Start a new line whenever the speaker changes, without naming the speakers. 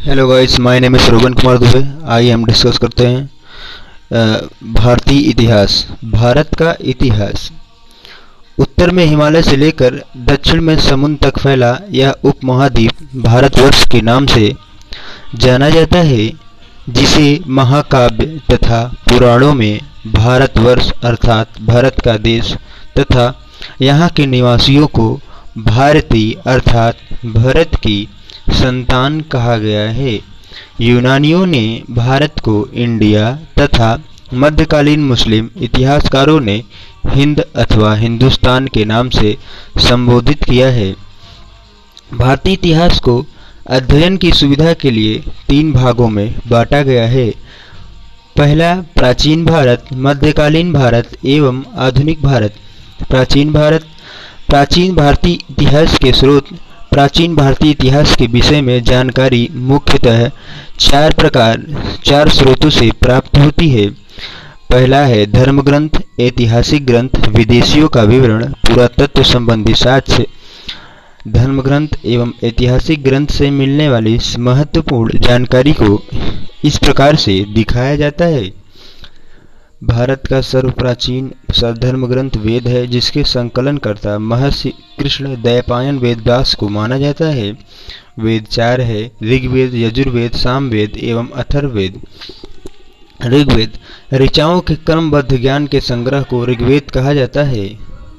Hello guys my name is Roban Kumar Dubey आइए हम discuss करते हैं भारतीय इतिहास भारत का इतिहास उत्तर में हिमालय से लेकर दक्षिण में समुद्र तक फैला यह उपमहाद्वीप भारतवर्ष के नाम से जाना जाता है जिसे महाकाव्य तथा पुराणों में भारतवर्ष अर्थात भारत का देश तथा यहाँ के निवासियों को भारतीय अर्थात भारत की संतान कहा गया है। यूनानियों ने भारत को इंडिया तथा मध्यकालीन मुस्लिम इतिहासकारों ने हिंद अथवा हिंदुस्तान के नाम से संबोधित किया है। भारतीय इतिहास को अध्ययन की सुविधा के लिए तीन भागों में बांटा गया है। पहला, प्राचीन भारत, मध्यकालीन भारत एवं आधुनिक भारत। प्राचीन भारत, प्राचीन भारतीय इतिहास के स्रोत प्राचीन भारतीय इतिहास के विषय में जानकारी मुख्यतः चार प्रकार, चार स्रोतों से प्राप्त होती है। पहला है धर्म ग्रंथ ऐतिहासिक ग्रंथ, विदेशियों का विवरण, पुरातत्व संबंधी साक्ष्य। धर्म ग्रंथ एवं ऐतिहासिक ग्रंथ से मिलने वाली महत्वपूर्ण जानकारी को इस प्रकार से दिखाया जाता है। भारत का सर्व सर्वप्राचीन सर्वधर्म ग्रंथ वेद है, जिसके संकलन करता महर्षि कृष्ण दयापायन वेद व्यास को माना जाता है। वेद चार है, ऋग्वेद, यजुर्वेद, सामवेद एवं अथर्वेद ऋग्वेद, ऋचाओं के क्रमबद्ध ज्ञान के संग्रह को ऋग्वेद कहा जाता है।